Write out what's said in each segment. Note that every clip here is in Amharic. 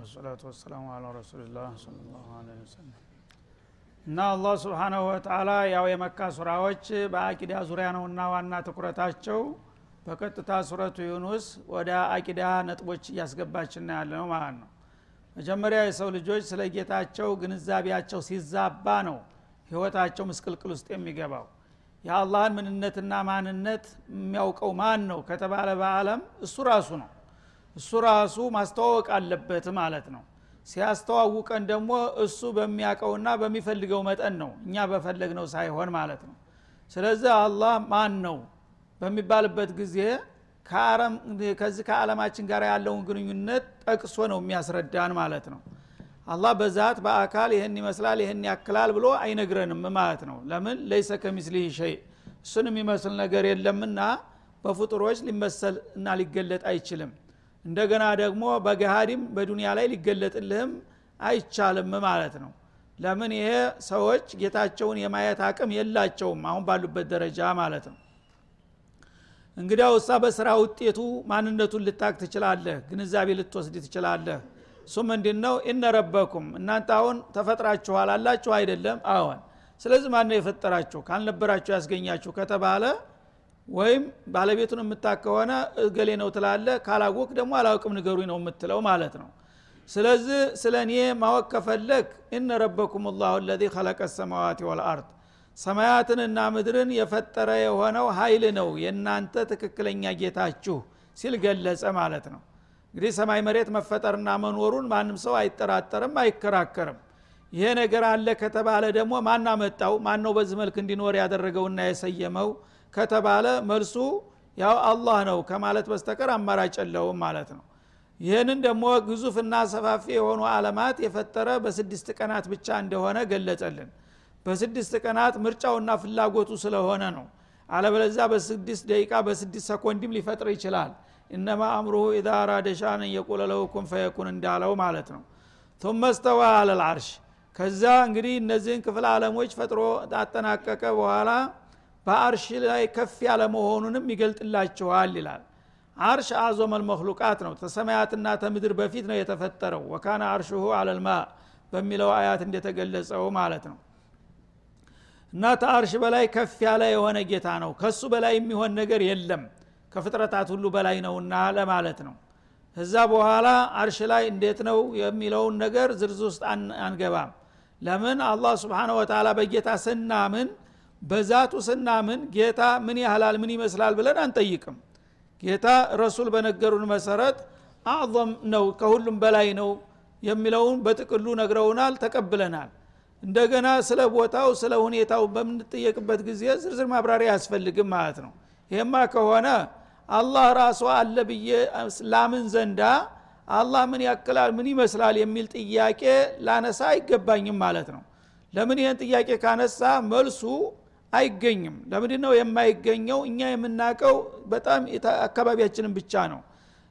ወሰላቱ ወሰላሙ አላ ረሱልላህ ሰለላሁ ዐለይሂ ወሰለም እና አላህ ስብሓናሁ ወተላ ያው የመካ ሱራዎች በአቂዳ ዙሪያ ነውና ዋና ትኩረታቸው በቀጥታ ሱረቱ ዩኑስ ወደ አቂዳ ነጥቦች እያስገባችና ያለ ነው ማለት ነው። መጀመሪያ የሰው ልጆች ስለ ጌታቸው ግንዛቤያቸው ሲዛባ ነው ህይወታቸው ምስቅልቅል ውስጥ የሚገባው። የአላህን ምንነትና ማንነት የሚያውቀው ማን ነው ከተባለ በአለም እሱ ራሱ ነው እሱ ራሱ ማስተዋወቅ አለበት ማለት ነው። ሲያስተዋውቀን ደግሞ እሱ በሚያውቀውና በሚፈልገው መጠን ነው እኛ በፈለግነው ሳይሆን ማለት ነው። ስለዚህ አላህ ማን ነው በሚባልበት ጊዜ ከዚህ ከዓለማችን ጋር ያለውን ግንኙነት ጠቅሶ ነው የሚያስረዳን ማለት ነው። አላህ በዛት በአካል ይህን ይመስላል ይህን ያክላል ብሎ አይነግረንም ማለት ነው። ለምን? ለይሰ ከሚስሊህ ሸይ። እሱን የሚመስል ነገር የለምና በፍጡሮች ሊመሰል እና ሊገለጥ አይችልም እንደገና ደግሞ በገሃዲም በዱንያ ላይ ሊገለጥልህም አይቻልም ማለት ነው። ለምን? ይሄ ሰዎች ጌታቸውን የማየት አቅም የላቸውም አሁን ባሉበት ደረጃ ማለት ነው። እንግዲያው እሳ በስራ ውጤቱ ማንነቱን ልታቅ ትችላለህ ግንዛቤ ልትወስድ ትችላለህ። እሱ ምንድ ነው እነ እናንተ አሁን ተፈጥራችኋል አላችሁ አይደለም? አዎን። ስለዚህ ማነው የፈጠራችሁ? ካልነበራችሁ ያስገኛችሁ ከተባለ ወይም ባለቤቱን የምታቅ ከሆነ እገሌ ነው ትላለ ካላወቅ ደግሞ አላውቅም ንገሩኝ ነው የምትለው ማለት ነው። ስለዚህ ስለ እኔ ማወቅ ከፈለግ እነ ረበኩም ላሁ ለዚ ከለቀ ሰማዋት ወልአርድ ሰማያትንና ምድርን የፈጠረ የሆነው ኃይል ነው የእናንተ ትክክለኛ ጌታችሁ ሲል ገለጸ ማለት ነው። እንግዲህ ሰማይ መሬት መፈጠርና መኖሩን ማንም ሰው አይጠራጠርም አይከራከርም። ይሄ ነገር አለ ከተባለ ደግሞ ማን አመጣው? ማን ነው በዚህ መልክ እንዲኖር ያደረገውና የሰየመው ከተባለ መልሱ ያው አላህ ነው ከማለት በስተቀር አማራጭ የለውም ማለት ነው። ይህንን ደግሞ ግዙፍና ሰፋፊ የሆኑ አለማት የፈጠረ በስድስት ቀናት ብቻ እንደሆነ ገለጸልን። በስድስት ቀናት ምርጫውና ፍላጎቱ ስለሆነ ነው። አለበለዛ በስድስት ደቂቃ በስድስት ሰኮንድም ሊፈጥር ይችላል። እነማ አምሩሁ ኢዛ አራደ ሻንን የቁለ ለሁ ፈየኩን እንዳለው ማለት ነው። ቱመ ስተዋ አለልአርሽ ከዛ እንግዲህ እነዚህን ክፍል አለሞች ፈጥሮ አጠናቀቀ በኋላ በአርሽ ላይ ከፍ ያለ መሆኑንም ይገልጥላችኋል ይላል። አርሽ አዞመል መክሉቃት ነው። ተሰማያትና ተምድር በፊት ነው የተፈጠረው። ወካነ አርሽሁ አለልማ በሚለው አያት እንደተገለጸው ማለት ነው። እና ተአርሽ በላይ ከፍ ያለ የሆነ ጌታ ነው። ከሱ በላይ የሚሆን ነገር የለም። ከፍጥረታት ሁሉ በላይ ነውና ለማለት ነው። እዛ በኋላ አርሽ ላይ እንዴት ነው የሚለውን ነገር ዝርዝ ውስጥ አንገባም። ለምን? አላህ ስብሓነ ወተላ በጌታ ስናምን በዛቱ ስናምን ጌታ ምን ያህላል? ምን ይመስላል? ብለን አንጠይቅም። ጌታ ረሱል በነገሩን መሰረት አዕظም ነው ከሁሉም በላይ ነው የሚለውን በጥቅሉ ነግረውናል ተቀብለናል። እንደገና ስለ ቦታው ስለ ሁኔታው በምንጠየቅበት ጊዜ ዝርዝር ማብራሪያ አያስፈልግም ማለት ነው። ይሄማ ከሆነ አላህ ራሱ አለ ብዬ ላምን ዘንዳ አላህ ምን ያክላል ምን ይመስላል የሚል ጥያቄ ላነሳ አይገባኝም ማለት ነው። ለምን ይህን ጥያቄ ካነሳ መልሱ አይገኝም። ለምንድ ነው የማይገኘው? እኛ የምናቀው በጣም አካባቢያችንን ብቻ ነው።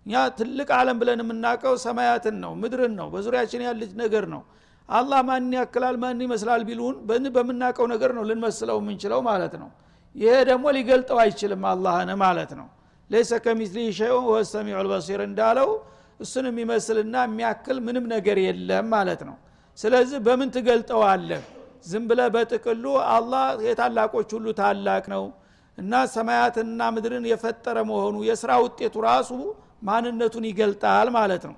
እኛ ትልቅ አለም ብለን የምናቀው ሰማያትን ነው ምድርን ነው በዙሪያችን ያለች ነገር ነው። አላህ ማን ያክላል ማን ይመስላል ቢሉን በምናቀው ነገር ነው ልንመስለው የምንችለው ማለት ነው። ይሄ ደግሞ ሊገልጠው አይችልም አላህን ማለት ነው። ለይሰ ከሚስሊ ሸይን ወሰሚዑ ልበሲር እንዳለው እሱን የሚመስልና የሚያክል ምንም ነገር የለም ማለት ነው። ስለዚህ በምን ትገልጠዋለህ ዝም ብለ በጥቅሉ አላህ የታላቆች ሁሉ ታላቅ ነው እና ሰማያትንና ምድርን የፈጠረ መሆኑ የስራ ውጤቱ ራሱ ማንነቱን ይገልጣል ማለት ነው።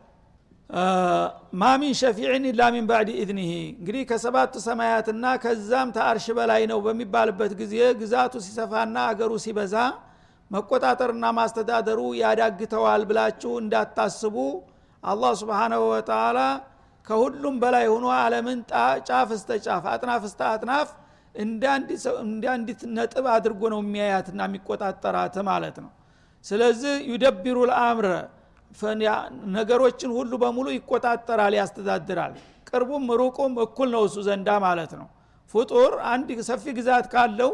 ما من شفيع إلا من بعد إذنه እንግዲህ ከሰባቱ ሰማያትና ከዛም ተአርሽ በላይ ነው በሚባልበት ጊዜ ግዛቱ ሲሰፋና አገሩ ሲበዛ መቆጣጠርና ማስተዳደሩ ያዳግተዋል ብላችሁ እንዳታስቡ። አላህ سبحانه وتعالى ከሁሉም በላይ ሆኖ አለምን ጫፍ እስተ ጫፍ አጥናፍ እስተ አጥናፍ እንደ አንዲት ነጥብ አድርጎ ነው የሚያያትና የሚቆጣጠራት ማለት ነው። ስለዚህ يدبر الأمر ነገሮችን ሁሉ በሙሉ ይቆጣጠራል ያስተዳድራል። ቅርቡም ሩቁም እኩል ነው እሱ ዘንዳ ማለት ነው። ፍጡር አንድ ሰፊ ግዛት ካለው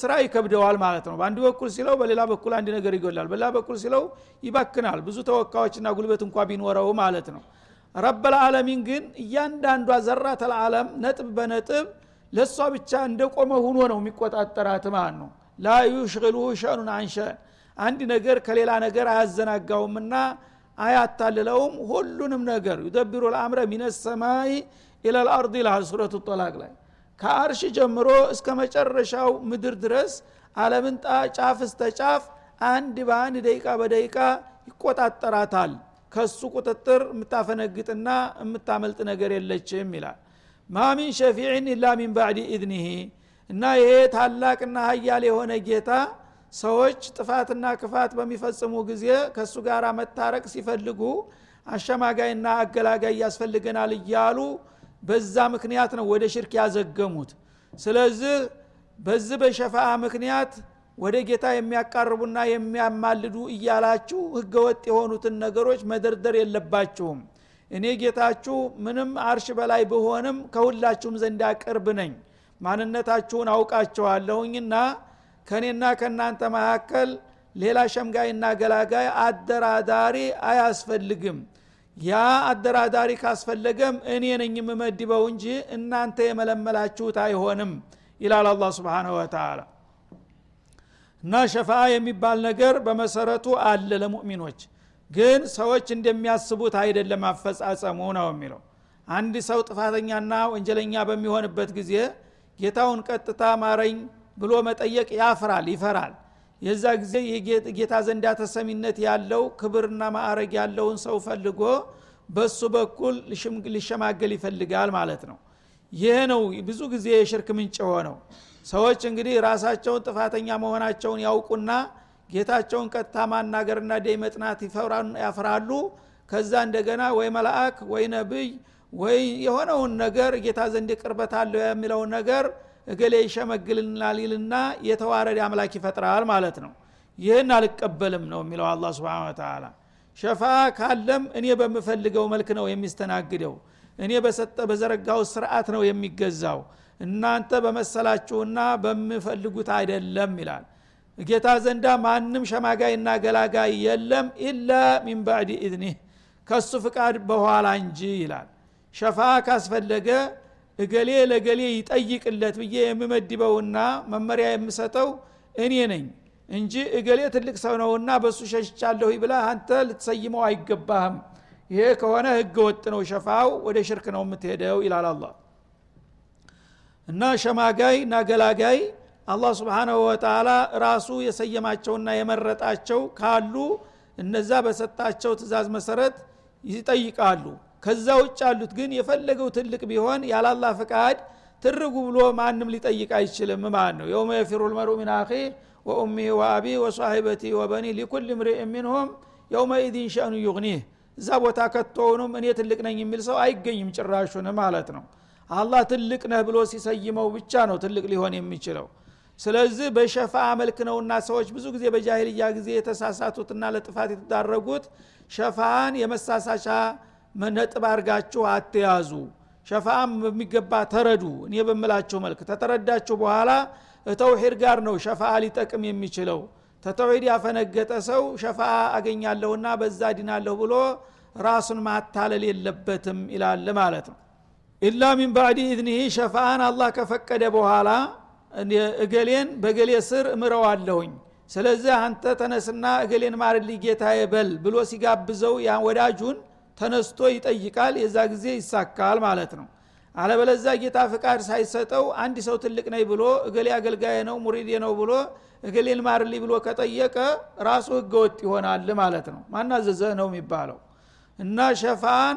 ስራ ይከብደዋል ማለት ነው። በአንድ በኩል ሲለው በሌላ በኩል አንድ ነገር ይጎላል። በሌላ በኩል ሲለው ይባክናል። ብዙ ተወካዮችና ጉልበት እንኳ ቢኖረው ማለት ነው ረበልዓለሚን ግን እያንዳንዷ ዘራት አልዓለም ነጥብ በነጥብ ለእሷ ብቻ እንደቆመ ሁኖ ነው የሚቆጣጠራት ማለት ነው። ላ ዩሽግልሁ ሸኑን አንሸን አንድ ነገር ከሌላ ነገር አያዘናጋውምና አያታልለውም። ሁሉንም ነገር يدبر الأمر من السماء إلى الأرض ይልሃል ሱረቱ ጦላቅ ላይ። ከአርሽ ጀምሮ እስከ መጨረሻው ምድር ድረስ አለምን ጫፍ እስተ ጫፍ አንድ በአንድ ደቂቃ በደቂቃ ይቆጣጠራታል ከሱ ቁጥጥር የምታፈነግጥና የምታመልጥ ነገር የለችም ይላል። ما من شفيع إلا من بعد إذنه እና ይሄ ታላቅና ሀያል የሆነ ጌታ ሰዎች ጥፋትና ክፋት በሚፈጽሙ ጊዜ ከእሱ ጋር መታረቅ ሲፈልጉ አሸማጋይና አገላጋይ ያስፈልገናል እያሉ በዛ ምክንያት ነው ወደ ሽርክ ያዘገሙት። ስለዚህ በዚህ በሸፋአ ምክንያት ወደ ጌታ የሚያቃርቡና የሚያማልዱ እያላችሁ ህገወጥ የሆኑትን ነገሮች መደርደር የለባችሁም። እኔ ጌታችሁ ምንም አርሽ በላይ ብሆንም ከሁላችሁም ዘንድ ቅርብ ነኝ። ማንነታችሁን አውቃቸዋለሁኝና ከእኔና ከእናንተ መካከል ሌላ ሸምጋይና ገላጋይ አደራዳሪ አያስፈልግም። ያ አደራዳሪ ካስፈለገም እኔ ነኝ የምመድበው እንጂ እናንተ የመለመላችሁት አይሆንም ይላል አላ ስብንሁ ወተላ እና ሸፋ የሚባል ነገር በመሰረቱ አለ ለሙእሚኖች። ግን ሰዎች እንደሚያስቡት አይደለም አፈጻጸሙ ነው የሚለው። አንድ ሰው ጥፋተኛና ወንጀለኛ በሚሆንበት ጊዜ ጌታውን ቀጥታ ማረኝ ብሎ መጠየቅ ያፍራል ይፈራል። የዛ ጊዜ ጌታ ዘንዳ ተሰሚነት ያለው ክብርና ማዕረግ ያለውን ሰው ፈልጎ በሱ በኩል ሊሸማገል ይፈልጋል ማለት ነው። ይህ ነው ብዙ ጊዜ የሽርክ ምንጭ የሆነው ሰዎች እንግዲህ ራሳቸውን ጥፋተኛ መሆናቸውን ያውቁና ጌታቸውን ቀጥታ ማናገርና ደይ መጥናት ያፍራሉ ከዛ እንደገና ወይ መልአክ ወይ ነብይ ወይ የሆነውን ነገር ጌታ ዘንድ ቅርበት አለው የሚለውን ነገር እገሌ ይሸመግልናል ይልና የተዋረደ አምላክ ይፈጥራል ማለት ነው። ይህን አልቀበልም ነው የሚለው አላ ስብን ተላ ሸፋ ካለም እኔ በምፈልገው መልክ ነው የሚስተናግደው። እኔ በሰጠ በዘረጋው ስርዓት ነው የሚገዛው እናንተ በመሰላችሁና በምፈልጉት አይደለም ይላል። ጌታ ዘንዳ ማንም ሸማጋይና ገላጋይ የለም ኢላ ሚን ባዕድ ኢዝኒህ ከሱ ፍቃድ በኋላ እንጂ ይላል። ሸፋ ካስፈለገ እገሌ ለገሌ ይጠይቅለት ብዬ የምመድበውና መመሪያ የምሰጠው እኔ ነኝ እንጂ እገሌ ትልቅ ሰው ነውና በእሱ ሸሽቻለሁ ብላ አንተ ልትሰይመው አይገባህም። ይሄ ከሆነ ህገ ወጥ ነው። ሸፋው ወደ ሽርክ ነው የምትሄደው ይላል አላ እና ሸማጋይ እና ገላጋይ አላህ ስብሓናሁ ወተላ ራሱ የሰየማቸውና የመረጣቸው ካሉ እነዛ በሰጣቸው ትእዛዝ መሰረት ይጠይቃሉ። ከዛ ውጭ ያሉት ግን የፈለገው ትልቅ ቢሆን ያላላ ፍቃድ ትርጉ ብሎ ማንም ሊጠይቅ አይችልም ማለት ነው። የውመ የፊሩ ልመሩ ሚን አኺ ወኡሚህ ወአቢ ወሷሂበቲ ወበኒ ሊኩል ምርእ ሚንሁም የውመኢድን ሸእኑ ዩግኒህ። እዛ ቦታ ከቶውኑም እኔ ትልቅ ነኝ የሚል ሰው አይገኝም ጭራሹን ማለት ነው አላህ ትልቅ ነህ ብሎ ሲሰይመው ብቻ ነው ትልቅ ሊሆን የሚችለው። ስለዚህ በሸፋ መልክ ነውና ሰዎች ብዙ ጊዜ በጃሂልያ ጊዜ የተሳሳቱትና ለጥፋት የተዳረጉት ሸፋን የመሳሳቻ ነጥብ አርጋችሁ አትያዙ። ሸፋም በሚገባ ተረዱ። እኔ በምላችሁ መልክ ተተረዳችሁ በኋላ ተውሂድ ጋር ነው ሸፋ ሊጠቅም የሚችለው። ተተውሂድ ያፈነገጠ ሰው ሸፋ አገኛለሁና በዛ ዲናለሁ ብሎ ራሱን ማታለል የለበትም ይላል ማለት ነው ኢላ ሚን ባዕድ ኢዝኒህ ሸፋአን አላህ ከፈቀደ በኋላ እገሌን በገሌ ስር እምረዋለሁኝ። ስለዚህ አንተ ተነስና እገሌን ማርልኝ ጌታ በል ብሎ ሲጋብዘው ያ ወዳጁን ተነስቶ ይጠይቃል። የዛ ጊዜ ይሳካል ማለት ነው። አለበለዛ ጌታ ፍቃድ ሳይሰጠው አንድ ሰው ትልቅ ነኝ ብሎ እገሌ አገልጋይ ነው ሙሪድ ነው ብሎ እገሌን ማርልኝ ብሎ ከጠየቀ ራሱ ህገወጥ ይሆናል ማለት ነው። ማናዘዘህ ነው የሚባለው? እና ሸፋን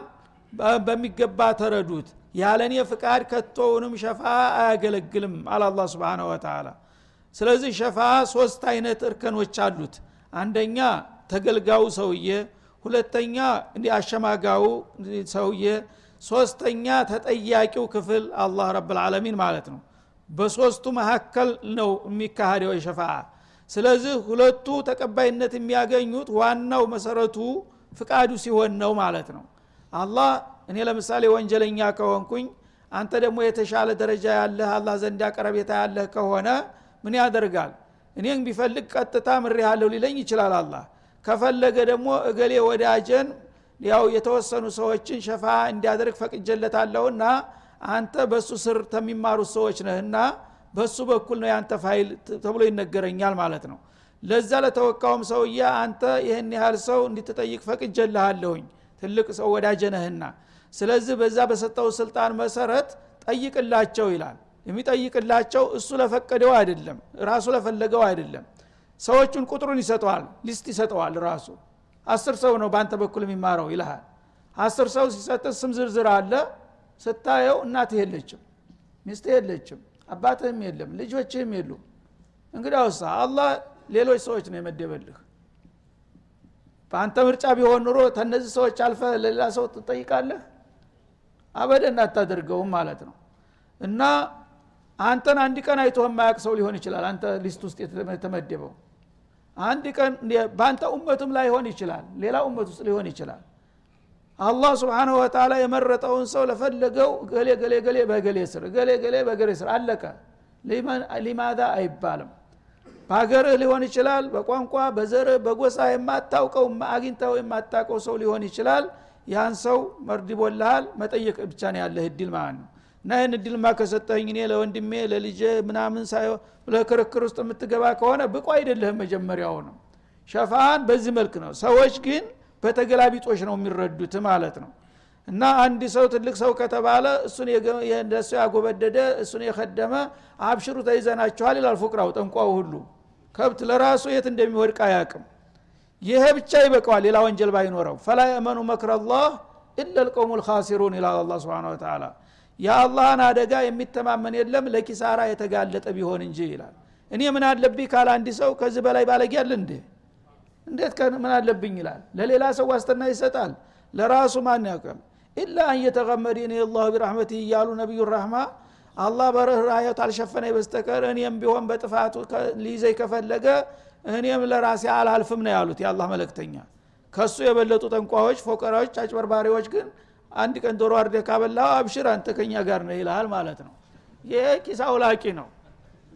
በሚገባ ተረዱት ያለኔ ፍቃድ ከቶውንም ሸፋ አያገለግልም አለ አላ ስብን ወተላ ስለዚህ ሸፋ ሶስት አይነት እርከኖች አሉት። አንደኛ ተገልጋው ሰውዬ ሁለተኛ አሸማጋው ሰውዬ ሶስተኛ ተጠያቂው ክፍል አላህ ረብልዓለሚን ማለት ነው። በሶስቱ መካከል ነው የሚካሄደው የሸፋ። ስለዚህ ሁለቱ ተቀባይነት የሚያገኙት ዋናው መሰረቱ ፍቃዱ ሲሆን ነው ማለት ነው። አላህ እኔ ለምሳሌ ወንጀለኛ ከሆንኩኝ አንተ ደግሞ የተሻለ ደረጃ ያለህ አላህ ዘንዳ ቀረቤታ ያለህ ከሆነ ምን ያደርጋል? እኔም ቢፈልግ ቀጥታ ምሬ ያለሁ ሊለኝ ይችላል አላህ። ከፈለገ ደግሞ እገሌ ወዳጀን ያው የተወሰኑ ሰዎችን ሸፋ እንዲያደርግ ፈቅጀለታለሁና አንተ በሱ ስር ተሚማሩት ሰዎች ነህና በሱ በኩል ነው ያንተ ፋይል ተብሎ ይነገረኛል ማለት ነው። ለዛ ለተወካውም ሰውዬ አንተ ይህን ያህል ሰው እንድትጠይቅ ፈቅጀልሃለሁኝ ትልቅ ሰው ወዳጀነህና ስለዚህ በዛ በሰጠው ስልጣን መሰረት ጠይቅላቸው ይላል። የሚጠይቅላቸው እሱ ለፈቀደው አይደለም ራሱ ለፈለገው አይደለም። ሰዎቹን ቁጥሩን ይሰጠዋል list ይሰጠዋል ራሱ። አስር ሰው ነው በአንተ በኩል የሚማረው ይልሃል። አስር ሰው ሲሰጥ ስም ዝርዝር አለ። ስታየው እናትህ የለችም ሚስትህ የለችም አባትህም የለም ልጆችህም የሉ እንግዲያውሳ አላህ ሌሎች ሰዎች ነው የመደበልህ። በአንተ ምርጫ ቢሆን ኑሮ ተነዚህ ሰዎች አልፈ ለሌላ ሰው ትጠይቃለህ አበደን አታደርገውም ማለት ነው። እና አንተን አንድ ቀን አይቶ የማያቅ ሰው ሊሆን ይችላል አንተ ሊስት ውስጥ የተመደበው። አንድ ቀን በአንተ ኡመቱም ላይሆን ይችላል ሌላ ኡመት ውስጥ ሊሆን ይችላል። አላህ ስብሓንሁ ወተላ የመረጠውን ሰው ለፈለገው ገሌ ገሌ ገሌ በገሌ ስር ገሌ ገሌ በገሌ ስር አለቀ። ሊማዛ አይባልም። በሀገርህ ሊሆን ይችላል በቋንቋ በዘርህ በጎሳ የማታውቀው አግኝተው የማታውቀው ሰው ሊሆን ይችላል ያን ሰው መርድቦልሃል መጠየቅ ብቻ ነው ያለህ እድል ማለት ነው። እና ይህን እድልማ ከሰጠኝ እኔ ለወንድሜ ለልጄ ምናምን ሳይሆን ለክርክር ውስጥ የምትገባ ከሆነ ብቁ አይደለህም መጀመሪያው ነው። ሸፋን በዚህ መልክ ነው። ሰዎች ግን በተገላቢጦች ነው የሚረዱት ማለት ነው። እና አንድ ሰው ትልቅ ሰው ከተባለ እሱን እንደሱ ያጎበደደ እሱን የከደመ አብሽሩ ተይዘናችኋል ይላል ፉቅራው ጠንቋው ሁሉ። ከብት ለራሱ የት እንደሚወድቅ አያቅም ይሄ ብቻ ይበቀዋል ሌላ ወንጀል ባይኖረው። ፈላ የእመኑ መክረላህ ኢላ ልቀውሙ ልካሲሩን ይላል አላ ስብን ተላ የአላህን አደጋ የሚተማመን የለም ለኪሳራ የተጋለጠ ቢሆን እንጂ ይላል። እኔ ምን አለብኝ ካለ አንድ ሰው ከዚህ በላይ ባለጌ እንዴ? እንዴት ምን አለብኝ ይላል። ለሌላ ሰው ዋስትና ይሰጣል። ለራሱ ማን ያውቃል? ኢላ አን የተቀመዲን የላሁ ቢራህመት እያሉ ነቢዩ ራህማ አላህ በርኅራኄው ታልሸፈነ በስተቀር እኔም ቢሆን በጥፋቱ ሊይዘኝ ከፈለገ እኔም ለራሴ አላልፍም ነው ያሉት የአላህ መለክተኛ ከሱ የበለጡ ጠንቋዎች ፎቀራዎች አጭበርባሪዎች ግን አንድ ቀን ዶሮ አርደ ካበላው አብሽር አንተ ከኛ ጋር ነው ይልሃል ማለት ነው። ይሄ ኪስ አውላቂ ነው።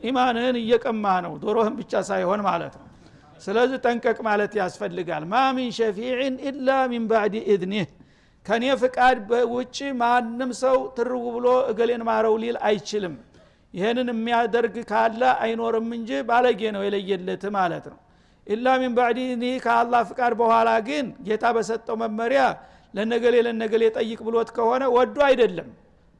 ኢማንህን እየቀማ ነው ዶሮህን ብቻ ሳይሆን ማለት ነው። ስለዚህ ጠንቀቅ ማለት ያስፈልጋል። ما من شفيع إلا من بعد إذنه ከኔ ፍቃድ ውጭ ማንም ሰው ትርጉ ብሎ እገሌን ማረው ሊል አይችልም ይህንን የሚያደርግ ካለ አይኖርም እንጂ ባለጌ ነው የለየለት ማለት ነው። إلا من بعد ከአላህ ፍቃድ በኋላ ግን ጌታ በሰጠው መመሪያ ለነገሌ ለነገሌ ጠይቅ ብሎት ከሆነ ወዶ አይደለም።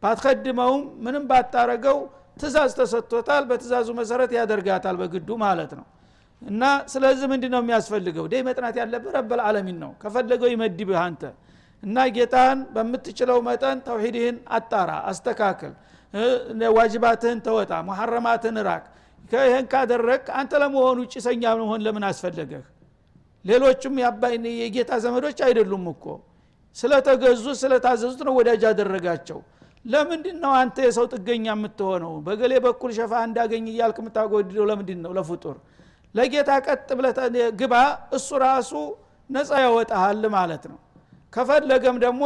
ባትከድመውም ምንም ባታረገው ትእዛዝ ተሰጥቶታል። በትእዛዙ መሰረት ያደርጋታል በግዱ ማለት ነው። እና ስለዚህ ምንድ ነው የሚያስፈልገው? ደይ መጥናት ያለብህ ረበል አለሚን ነው። ከፈለገው ይመድብህ አንተ። እና ጌታን በምትችለው መጠን ተውሂድህን አጣራ አስተካክል ዋጅባትህን ተወጣ መሐረማትህን ራቅ። ይህን ካደረግ አንተ ለመሆኑ ጭሰኛ መሆን ለምን አስፈለገህ? ሌሎቹም የጌታ ዘመዶች አይደሉም እኮ። ስለተገዙ ስለታዘዙት ነው ወዳጅ ያደረጋቸው ለምንድን ነው አንተ የሰው ጥገኛ የምትሆነው? በገሌ በኩል ሸፋ እንዳገኝ እያልክ የምታጎድለው ለምንድን ነው? ለፍጡር። ለጌታ ቀጥ ብለ ግባ እሱ ራሱ ነፃ ያወጣሃል ማለት ነው። ከፈለገም ደግሞ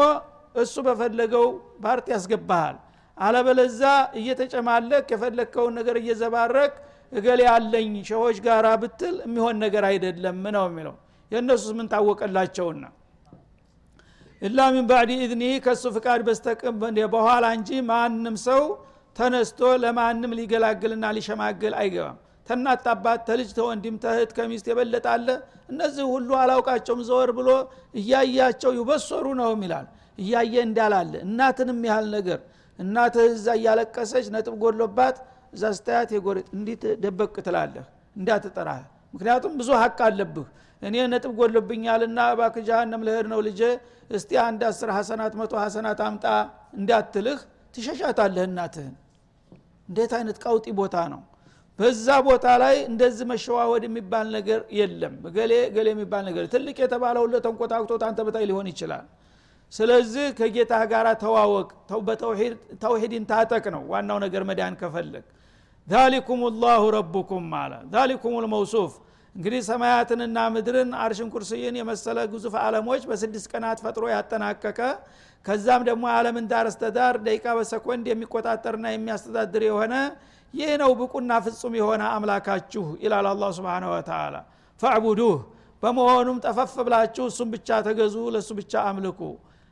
እሱ በፈለገው ፓርቲ ያስገባሃል አለበለዛ እየተጨማለክ የፈለግከውን ነገር እየዘባረክ እገሌ አለኝ ሸዎች ጋራ ብትል የሚሆን ነገር አይደለም ነው የሚለው። የእነሱስ ምን ታወቀላቸውና? إلا من بعد إذنه ከሱ ፍቃድ በስተቀር በኋላ እንጂ ማንም ሰው ተነስቶ ለማንም ሊገላግልና ሊሸማግል አይገባም። ተናት አባት ተልጅ ተወንድም ተህት ከሚስት የበለጠ አለ። እነዚህ ሁሉ አላውቃቸውም ዘወር ብሎ እያያቸው ይበሰሩ ነው ይላል። እያየ እንዳላለ እናትንም ያህል ነገር እናትህ እዛ እያለቀሰች ነጥብ ጎሎባት እዛ ስታያት የጎሬጥ እንዲት ደበቅ ትላለህ። እንዳትጠራህ። ምክንያቱም ብዙ ሀቅ አለብህ። እኔ ነጥብ ጎሎብኛልና ባክ ጃሃንም ልሄድ ነው ልጄ እስቲ አንድ አስር ሐሰናት መቶ ሐሰናት አምጣ እንዳትልህ ትሸሻታለህ እናትህን። እንዴት አይነት ቀውጢ ቦታ ነው? በዛ ቦታ ላይ እንደዚህ መሸዋወድ የሚባል ነገር የለም። ገሌ ገሌ የሚባል ነገር ትልቅ የተባለው ለተንቆጣቅቶት አንተ በታይ ሊሆን ይችላል ስለዚህ ከጌታ ጋር ተዋወቅ። ተውሂድን ታጠቅ ነው ዋናው ነገር መዳን ከፈለግ። ዛሊኩም ላሁ ረቡኩም አለ። ዛሊኩም ልመውሱፍ እንግዲህ ሰማያትንና ምድርን አርሽን ኩርስይን የመሰለ ግዙፍ አለሞች በስድስት ቀናት ፈጥሮ ያጠናቀቀ ከዛም ደግሞ አለምን ዳር እስተዳር ደቂቃ በሰኮንድ የሚቆጣጠርና የሚያስተዳድር የሆነ ይህ ነው ብቁና ፍጹም የሆነ አምላካችሁ ይላል አላ ስብን ወተላ ፈዕቡዱህ። በመሆኑም ጠፈፍ ብላችሁ እሱም ብቻ ተገዙ ለእሱ ብቻ አምልኩ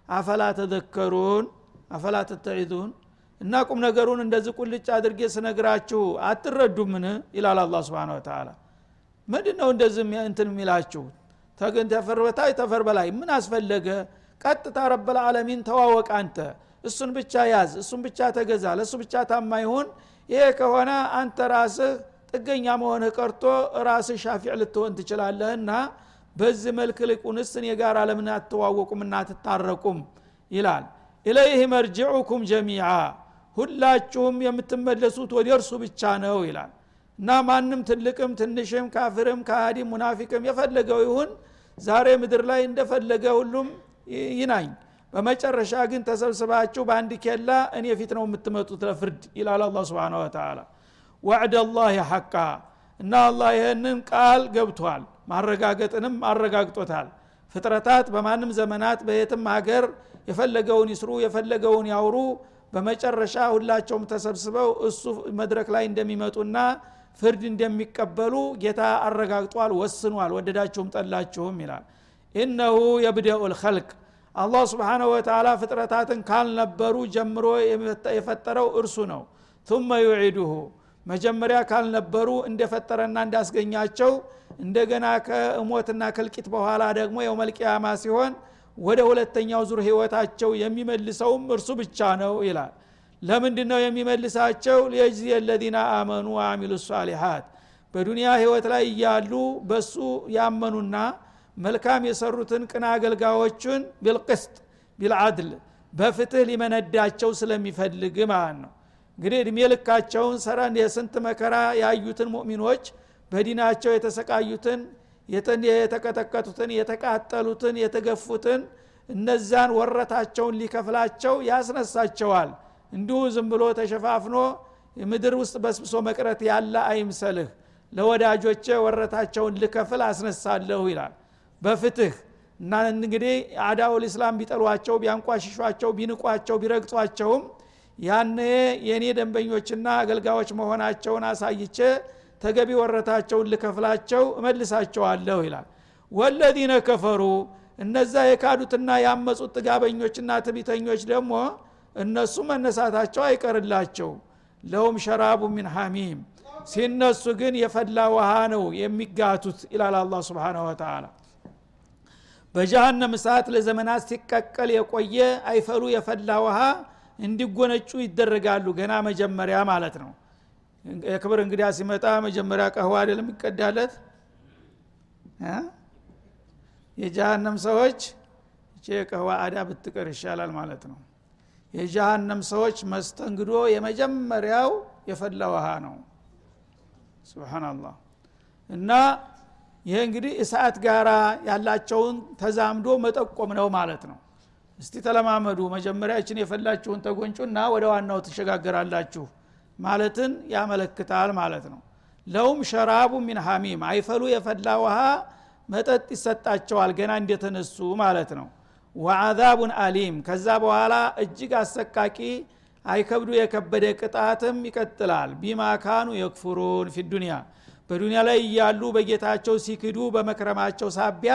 አፈላ ተዘከሩን አፈላ ተተዒዙን እና ቁም ነገሩን እንደዚህ ቁልጭ አድርጌ ስነግራችሁ አትረዱምን? ይላል አላ ስብን ወተላ ምንድ ነው እንደዚህ እንትን የሚላችሁ? ተፈር በታይ ተፈር በላይ ምን አስፈለገ? ቀጥታ ረበልዓለሚን ተዋወቅ አንተ። እሱን ብቻ ያዝ እሱን ብቻ ተገዛ ለእሱ ብቻ ታማ ይሁን። ይሄ ከሆነ አንተ ራስህ ጥገኛ መሆንህ ቀርቶ ራስህ ሻፊዕ ልትሆን ትችላለህና በዚህ መልክ ልቁንስ እኔ ጋር ለምን አትዋወቁም እና አትታረቁም? ይላል። ኢለይህ መርጅዑኩም ጀሚዓ ሁላችሁም የምትመለሱት ወደ እርሱ ብቻ ነው ይላል። እና ማንም ትልቅም ትንሽም ካፍርም ካሃዲም ሙናፊቅም የፈለገው ይሁን ዛሬ ምድር ላይ እንደፈለገ ሁሉም ይናኝ። በመጨረሻ ግን ተሰብስባችሁ በአንድ ኬላ እኔ ፊት ነው የምትመጡት ለፍርድ ይላል አላ ስብን ወተላ ወዕድ ላህ ሐቃ እና አላህ ይህንን ቃል ገብቷል ማረጋገጥንም አረጋግጦታል። ፍጥረታት በማንም ዘመናት በየትም ሀገር የፈለገውን ይስሩ የፈለገውን ያውሩ። በመጨረሻ ሁላቸውም ተሰብስበው እሱ መድረክ ላይ እንደሚመጡና ፍርድ እንደሚቀበሉ ጌታ አረጋግጧል ወስኗል። ወደዳችሁም ጠላችሁም ይላል። ኢነሁ የብደኡ ልከልቅ አላህ ስብሓነሁ ወተላ ፍጥረታትን ካልነበሩ ጀምሮ የፈጠረው እርሱ ነው። ثመ ዩዒዱሁ። መጀመሪያ ካልነበሩ እንደፈጠረና እንዳስገኛቸው እንደገና ከእሞትና ከልቂት በኋላ ደግሞ የውመልቅያማ ሲሆን ወደ ሁለተኛው ዙር ህይወታቸው የሚመልሰውም እርሱ ብቻ ነው ይላል። ለምንድ ነው የሚመልሳቸው? ሊየጅዚ ለዚነ አመኑ ወአሚሉ ሳሊሓት በዱንያ ህይወት ላይ እያሉ በሱ ያመኑና መልካም የሰሩትን ቅን አገልጋዮችን ቢልቅስጥ ቢልዓድል በፍትህ ሊመነዳቸው ስለሚፈልግ ማለት ነው። እንግዲህ እድሜ ልካቸውን ሰራ የስንት መከራ ያዩትን ሙእሚኖች በዲናቸው የተሰቃዩትን የተቀጠቀጡትን የተቃጠሉትን የተገፉትን እነዛን ወረታቸውን ሊከፍላቸው ያስነሳቸዋል። እንዲሁ ዝም ብሎ ተሸፋፍኖ ምድር ውስጥ በስብሶ መቅረት ያለ አይምሰልህ። ለወዳጆቼ ወረታቸውን ልከፍል አስነሳለሁ ይላል። በፍትህ እና እንግዲህ አዳውል ኢስላም ቢጠሏቸው ቢያንቋሽሿቸው ቢንቋቸው ቢረግጧቸውም ያነ የእኔ ደንበኞችና አገልጋዮች መሆናቸውን አሳይቼ ተገቢ ወረታቸውን ልከፍላቸው እመልሳቸዋለሁ ይላል። ወለዚነ ከፈሩ እነዛ የካዱትና ያመፁት ጥጋበኞችና ትቢተኞች ደግሞ እነሱ መነሳታቸው አይቀርላቸው። ለሁም ሸራቡ ሚን ሐሚም ሲነሱ ግን የፈላ ውሃ ነው የሚጋቱት ይላል አላ ስብን ወተላ በጀሃነም እሳት ለዘመናት ሲቀቀል የቆየ አይፈሉ የፈላ ውሃ እንዲጎነጩ ይደረጋሉ ገና መጀመሪያ ማለት ነው የክብር እንግዲያ ሲመጣ መጀመሪያ ቀህዋ አይደለም የሚቀዳለት? የጀሃነም ሰዎች እቼ ቀህዋ አዳ ብትቀር ይሻላል ማለት ነው። የጀሃነም ሰዎች መስተንግዶ የመጀመሪያው የፈላ ውሃ ነው። ስብናላህ እና ይህ እንግዲህ እሳት ጋራ ያላቸውን ተዛምዶ መጠቆም ነው ማለት ነው። እስቲ ተለማመዱ። መጀመሪያችን የፈላችሁን ተጎንጩና ወደ ዋናው ትሸጋገራላችሁ ማለትን ያመለክታል ማለት ነው። ለውም ሸራቡ ሚን ሐሚም አይፈሉ የፈላ ውሃ መጠጥ ይሰጣቸዋል ገና እንደተነሱ ማለት ነው። ወአዛቡን አሊም ከዛ በኋላ እጅግ አሰቃቂ አይከብዱ የከበደ ቅጣትም ይቀጥላል። ቢማ ካኑ የክፍሩን ፊ ዱኒያ በዱኒያ ላይ እያሉ በጌታቸው ሲክዱ በመክረማቸው ሳቢያ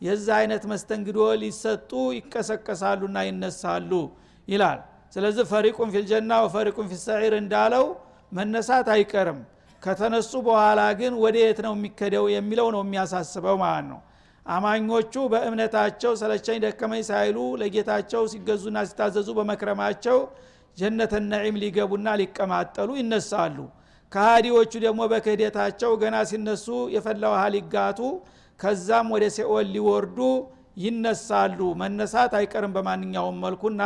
የዛ አይነት መስተንግዶ ሊሰጡ ይቀሰቀሳሉና ይነሳሉ ይላል ስለዚህ ፈሪቁን ፊልጀና ወፈሪቁን ፊሰዒር እንዳለው መነሳት አይቀርም። ከተነሱ በኋላ ግን ወደ የት ነው የሚከደው የሚለው ነው የሚያሳስበው ማለት ነው። አማኞቹ በእምነታቸው ሰለቸኝ ደከመኝ ሳይሉ ለጌታቸው ሲገዙና ሲታዘዙ በመክረማቸው ጀነተ ነዒም ሊገቡና ሊቀማጠሉ ይነሳሉ። ከሃዲዎቹ ደግሞ በክህደታቸው ገና ሲነሱ የፈላ ውሃ ሊጋቱ ከዛም ወደ ሴኦል ሊወርዱ ይነሳሉ። መነሳት አይቀርም በማንኛውም መልኩና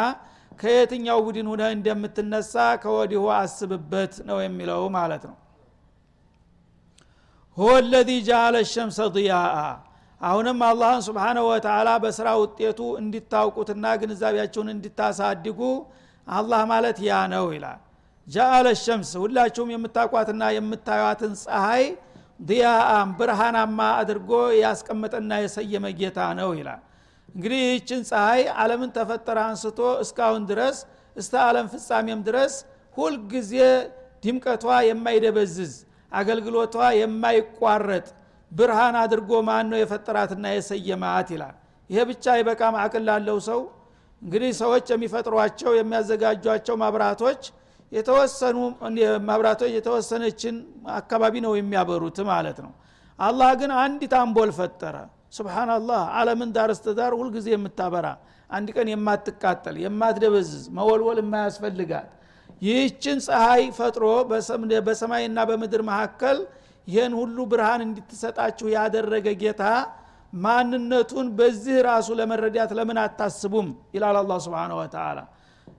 ከየትኛው ቡድን ሁነ እንደምትነሳ ከወዲሁ አስብበት ነው የሚለው ማለት ነው። ሁወ ለዚ ጃአለ ሸምሰ ضያአ አሁንም አላህን ስብሓነሁ ወተላ በስራ ውጤቱ እንዲታውቁትና ግንዛቤያቸውን እንዲታሳድጉ አላህ ማለት ያ ነው ይላል። ጃአለ ሸምስ ሁላችሁም የምታቋትና የምታዩትን ፀሐይ ዲያአም ብርሃናማ አድርጎ ያስቀመጠና የሰየመ ጌታ ነው ይላል እንግዲህ ይህችን ፀሐይ አለምን ተፈጠረ አንስቶ እስካሁን ድረስ እስተ ዓለም ፍጻሜም ድረስ ሁልጊዜ ድምቀቷ የማይደበዝዝ አገልግሎቷ የማይቋረጥ ብርሃን አድርጎ ማን ነው የፈጠራትና የሰየማት ይላል። ይሄ ብቻ ይበቃም አቅል ላለው ሰው እንግዲህ ሰዎች የሚፈጥሯቸው የሚያዘጋጇቸው ማብራቶች የተወሰኑ መብራቶች የተወሰነችን አካባቢ ነው የሚያበሩት ማለት ነው። አላህ ግን አንዲት አምቦል ፈጠረ ስብናላህ አለምን ዳር እስተዳር ሁልጊዜ የምታበራ አንድ ቀን የማትቃጠል የማትደበዝዝ መወልወል የማያስፈልጋት ይህችን ፀሐይ ፈጥሮ በሰማይና በምድር መካከል ይህን ሁሉ ብርሃን እንድትሰጣችሁ ያደረገ ጌታ ማንነቱን በዚህ ራሱ ለመረዳት ለምን አታስቡም? ይላል አላ ስብን ወተላ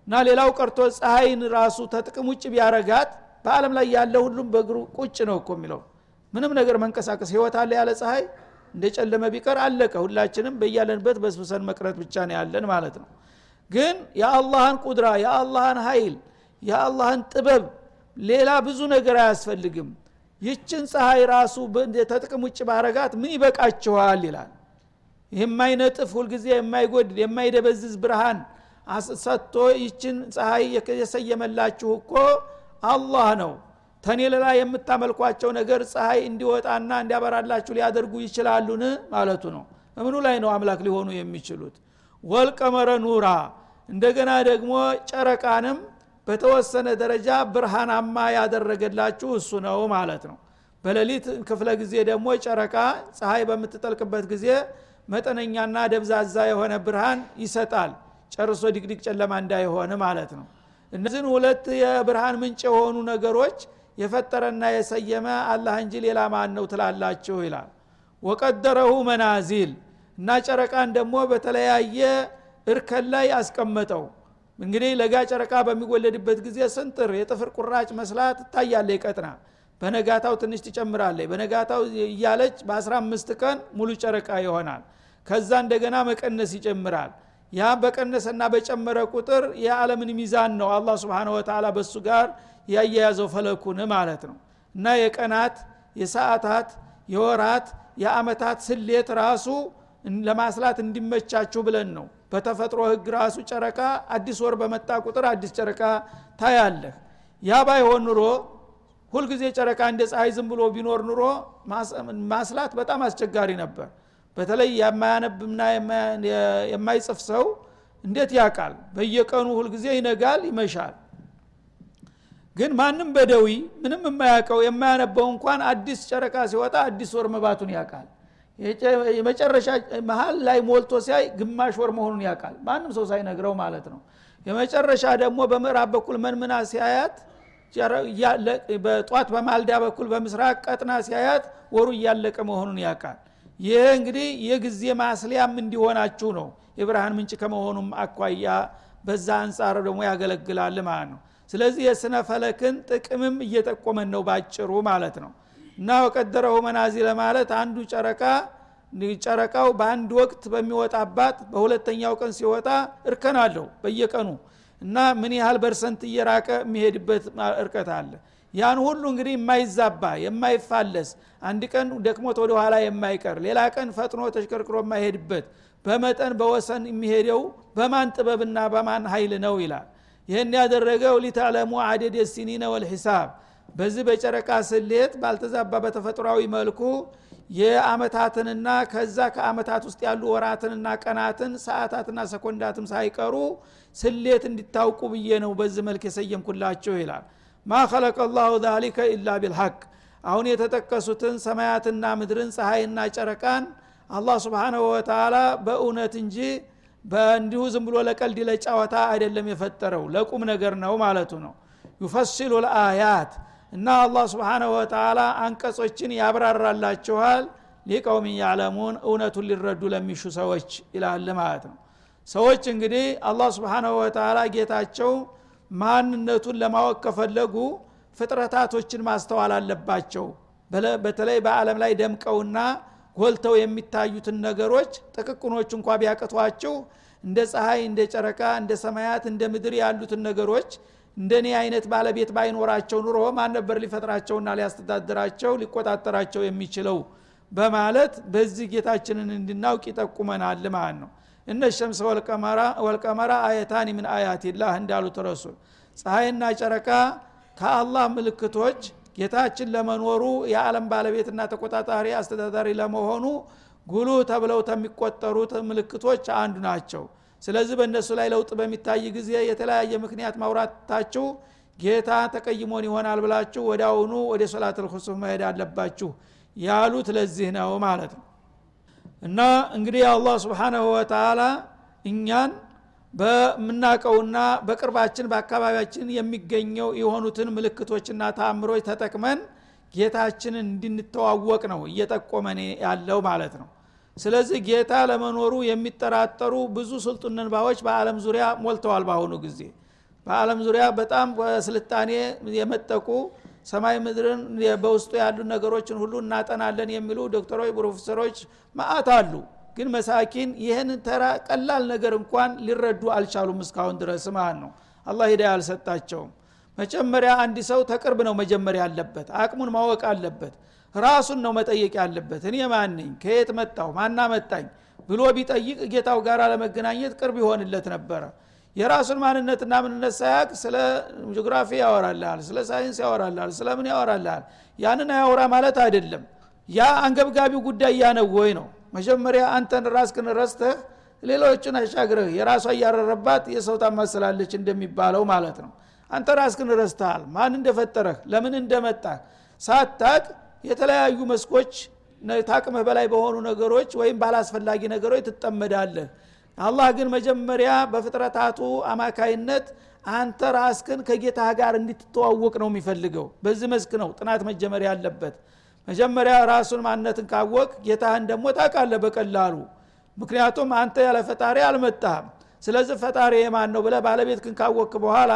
እና ሌላው ቀርቶ ፀሐይን ራሱ ተጥቅም ውጭ ቢያረጋት በአለም ላይ ያለ ሁሉም በእግሩ ቁጭ ነው እኮ የሚለው። ምንም ነገር መንቀሳቀስ ህይወት አለ ያለ ፀሐይ እንደ ጨለመ ቢቀር አለቀ። ሁላችንም በያለንበት በስብሰን መቅረት ብቻ ነው ያለን ማለት ነው። ግን የአላህን ቁድራ የአላህን ኃይል የአላህን ጥበብ ሌላ ብዙ ነገር አያስፈልግም። ይችን ፀሐይ ራሱ ተጥቅም ውጭ ባረጋት ምን ይበቃችኋል ይላል። የማይነጥፍ ሁልጊዜ የማይጎድል የማይደበዝዝ ብርሃን ሰጥቶ ይችን ፀሐይ የሰየመላችሁ እኮ አላህ ነው ተኔ ሌላ የምታመልኳቸው ነገር ፀሐይ እንዲወጣና እንዲያበራላችሁ ሊያደርጉ ይችላሉን? ማለቱ ነው። እምኑ ላይ ነው አምላክ ሊሆኑ የሚችሉት? ወልቀመረ ኑራ እንደገና ደግሞ ጨረቃንም በተወሰነ ደረጃ ብርሃናማ ያደረገላችሁ እሱ ነው ማለት ነው። በሌሊት ክፍለ ጊዜ ደግሞ ጨረቃ ፀሐይ በምትጠልቅበት ጊዜ መጠነኛና ደብዛዛ የሆነ ብርሃን ይሰጣል። ጨርሶ ድቅድቅ ጨለማ እንዳይሆን ማለት ነው። እነዚህን ሁለት የብርሃን ምንጭ የሆኑ ነገሮች የፈጠረና የሰየመ አላህ እንጂ ሌላ ማን ነው ትላላችሁ ይላል። ወቀደረሁ መናዚል እና ጨረቃን ደግሞ በተለያየ እርከን ላይ አስቀመጠው። እንግዲህ ለጋ ጨረቃ በሚወለድበት ጊዜ ስንጥር የጥፍር ቁራጭ መስላ ትታያለ ቀጥና በነጋታው ትንሽ ትጨምራለች በነጋታው እያለች በ15 ቀን ሙሉ ጨረቃ ይሆናል። ከዛ እንደገና መቀነስ ይጨምራል። ያ በቀነሰና በጨመረ ቁጥር የዓለምን ሚዛን ነው አላ ስብን ወተላ በእሱ ጋር ያያያዘው ፈለኩን ማለት ነው። እና የቀናት የሰዓታት የወራት የአመታት ስሌት ራሱ ለማስላት እንዲመቻችሁ ብለን ነው። በተፈጥሮ ህግ ራሱ ጨረቃ አዲስ ወር በመጣ ቁጥር አዲስ ጨረቃ ታያለህ። ያ ባይሆን ኑሮ ሁልጊዜ ጨረቃ እንደ ፀሐይ ዝም ብሎ ቢኖር ኑሮ ማስላት በጣም አስቸጋሪ ነበር። በተለይ የማያነብና የማይጽፍ ሰው እንዴት ያቃል በየቀኑ ሁልጊዜ ይነጋል ይመሻል ግን ማንም በደዊ ምንም የማያውቀው የማያነበው እንኳን አዲስ ጨረቃ ሲወጣ አዲስ ወር መባቱን ያውቃል። የመጨረሻ መሀል ላይ ሞልቶ ሲያይ ግማሽ ወር መሆኑን ያውቃል። ማንም ሰው ሳይነግረው ማለት ነው። የመጨረሻ ደግሞ በምዕራብ በኩል መንምና ሲያያት በጧት በማልዳ በኩል በምስራቅ ቀጥና ሲያያት ወሩ እያለቀ መሆኑን ያውቃል። ይህ እንግዲህ የጊዜ ማስሊያም እንዲሆናችሁ ነው። የብርሃን ምንጭ ከመሆኑም አኳያ በዛ አንጻር ደግሞ ያገለግላል ማለት ነው ስለዚህ የስነ ፈለክን ጥቅምም እየጠቆመን ነው ባጭሩ ማለት ነው። እና ወቀደረው መናዚ ለማለት አንዱ ጨረቃ ጨረቃው በአንድ ወቅት በሚወጣባት በሁለተኛው ቀን ሲወጣ እርከን አለው በየቀኑ እና ምን ያህል በርሰንት እየራቀ የሚሄድበት እርቀት አለ። ያን ሁሉ እንግዲህ የማይዛባ የማይፋለስ አንድ ቀን ደክሞት ወደ ኋላ የማይቀር ሌላ ቀን ፈጥኖ ተሽከርክሮ የማይሄድበት በመጠን በወሰን የሚሄደው በማን ጥበብና በማን ኃይል ነው ይላል ይህን ያደረገው ሊታለሙ አደድ የሲኒነ ወልሒሳብ። በዚህ በጨረቃ ስሌት ባልተዛባ በተፈጥሯዊ መልኩ የአመታትንና ከዛ ከአመታት ውስጥ ያሉ ወራትንና ቀናትን ሰዓታትና ሰኮንዳትም ሳይቀሩ ስሌት እንዲታውቁ ብዬ ነው በዚህ መልክ የሰየምኩላችሁ ይላል። ማ ከለቀ ላሁ ዛሊከ ኢላ ቢልሐቅ። አሁን የተጠቀሱትን ሰማያትና ምድርን ፀሐይና ጨረቃን አላህ ስብሓናሁ ወተላ በእውነት እንጂ በእንዲሁ ዝም ብሎ ለቀልድ ለጫወታ አይደለም የፈጠረው ለቁም ነገር ነው ማለቱ ነው። ዩፈሲሉ ልአያት እና አላህ ስብሓናሁ ወተላ አንቀጾችን ያብራራላችኋል። ሊቀውምን ያዕለሙን እውነቱን ሊረዱ ለሚሹ ሰዎች ይላል ማለት ነው። ሰዎች እንግዲህ አላህ ስብሓናሁ ወተላ ጌታቸው ማንነቱን ለማወቅ ከፈለጉ ፍጥረታቶችን ማስተዋል አለባቸው። በተለይ በአለም ላይ ደምቀውና ጎልተው የሚታዩትን ነገሮች ጥቅቅኖች እንኳ ቢያቅቷችሁ እንደ ፀሐይ እንደ ጨረቃ እንደ ሰማያት እንደ ምድር ያሉትን ነገሮች እንደኔ አይነት ባለቤት ባይኖራቸው ኑሮ ማን ነበር ሊፈጥራቸውና ሊያስተዳድራቸው ሊቆጣጠራቸው የሚችለው? በማለት በዚህ ጌታችንን እንድናውቅ ይጠቁመናል ማለት ነው። እነ ሸምሰ ወልቀመራ አየታኒ ምን አያትላህ እንዳሉት ረሱል ፀሐይና ጨረቃ ከአላህ ምልክቶች ጌታችን ለመኖሩ የዓለም ባለቤትና ተቆጣጣሪ አስተዳዳሪ ለመሆኑ ጉሉ ተብለው ከሚቆጠሩት ምልክቶች አንዱ ናቸው። ስለዚህ በእነሱ ላይ ለውጥ በሚታይ ጊዜ የተለያየ ምክንያት ማውራታችሁ ጌታ ተቀይሞን ይሆናል ብላችሁ ወደ አሁኑ ወደ ሶላት ልኩሱፍ መሄድ አለባችሁ ያሉት ለዚህ ነው ማለት ነው። እና እንግዲህ አላህ ስብሓናሁ ወተላ እኛን በምናቀውና በቅርባችን በአካባቢያችን የሚገኘው የሆኑትን ምልክቶችና ታምሮች ተጠቅመን ጌታችንን እንድንተዋወቅ ነው እየጠቆመን ያለው ማለት ነው። ስለዚህ ጌታ ለመኖሩ የሚጠራጠሩ ብዙ ስልጡን ንባዎች በአለም ዙሪያ ሞልተዋል በአሁኑ ጊዜ። በአለም ዙሪያ በጣም በስልጣኔ የመጠቁ ሰማይ ምድርን በውስጡ ያሉ ነገሮችን ሁሉ እናጠናለን የሚሉ ዶክተሮች ፕሮፌሰሮች ማአት አሉ ግን መሳኪን ይህን ተራ ቀላል ነገር እንኳን ሊረዱ አልቻሉም እስካሁን ድረስ ማለት ነው። አላህ ሂዳ አልሰጣቸውም። መጀመሪያ አንድ ሰው ተቅርብ ነው መጀመሪያ ያለበት አቅሙን ማወቅ አለበት ራሱን ነው መጠየቅ ያለበት። እኔ ማን ከየት መጣው ማና መጣኝ ብሎ ቢጠይቅ ጌታው ጋር ለመገናኘት ቅርብ ይሆንለት ነበረ። የራሱን ማንነትና ምንነት ሳያቅ ስለ ጂኦግራፊ ያወራልሃል ስለ ሳይንስ ያወራልሃል ስለምን ያወራልሃል? ያንን አያወራ ማለት አይደለም። ያ አንገብጋቢው ጉዳይ ያነው ወይ ነው መጀመሪያ አንተን ራስክን ረስተህ ሌሎችን አሻግረህ የራሷ እያረረባት የሰው ታማስላለች እንደሚባለው ማለት ነው። አንተ ራስክን ረስተሃል። ማን እንደፈጠረህ? ለምን እንደመጣህ? ሳታቅ የተለያዩ መስኮች ካቅምህ በላይ በሆኑ ነገሮች ወይም ባላስፈላጊ ነገሮች ትጠመዳለህ። አላህ ግን መጀመሪያ በፍጥረታቱ አማካይነት አንተ ራስክን ከጌታ ጋር እንድትተዋወቅ ነው የሚፈልገው። በዚህ መስክ ነው ጥናት መጀመሪያ ያለበት መጀመሪያ ራሱን ማንነትን ካወቅ ጌታህን ደግሞ ታቃለ በቀላሉ። ምክንያቱም አንተ ያለ ፈጣሪ አልመጣህም። ስለዚህ ፈጣሪ የማን ነው ብለ ባለቤትክን ካወቅክ በኋላ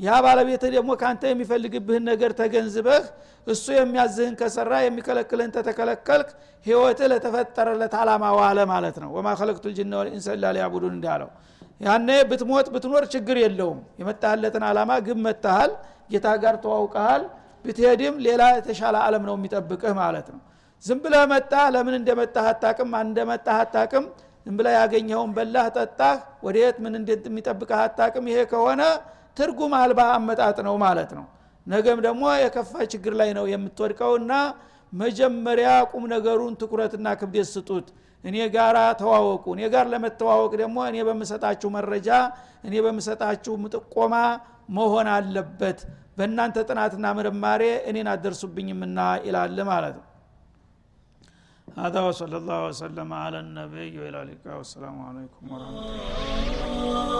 ያ ባለቤትህ ደግሞ ከአንተ የሚፈልግብህን ነገር ተገንዝበህ እሱ የሚያዝህን ከሰራ የሚከለክልህን ተተከለከልክ ህይወትህ ለተፈጠረለት አላማ ዋለ ማለት ነው። ወማ ከለቅቱ ልጅና ወልኢንሰ ላ ሊያቡዱን እንዳለው። ያኔ ብትሞት ብትኖር ችግር የለውም። የመጣህለትን አላማ ግብ መታሃል። ጌታ ጋር ተዋውቀሃል ብትሄድም ሌላ የተሻለ አለም ነው የሚጠብቅህ ማለት ነው። ዝም ብለህ መጣህ ለምን እንደመጣህ አታቅም እንደመጣህ አታቅም ዝም ብለህ ያገኘኸውን በላህ ጠጣህ ወደየት ምን እንደሚጠብቅህ አታቅም ይሄ ከሆነ ትርጉም አልባ አመጣጥ ነው ማለት ነው። ነገም ደግሞ የከፋ ችግር ላይ ነው የምትወድቀውና መጀመሪያ ቁም ነገሩን ትኩረትና ክብደት ስጡት። እኔ ጋር ተዋወቁ። እኔ ጋር ለመተዋወቅ ደግሞ እኔ በምሰጣችሁ መረጃ እኔ በምሰጣችሁ ጥቆማ መሆን አለበት በእናንተ ጥናትና ምርማሬ እኔን አደርሱብኝምና ይላል ማለት ነው هذا وصلى الله وسلم على النبي وإلى اللقاء والسلام عليكم ورحمة الله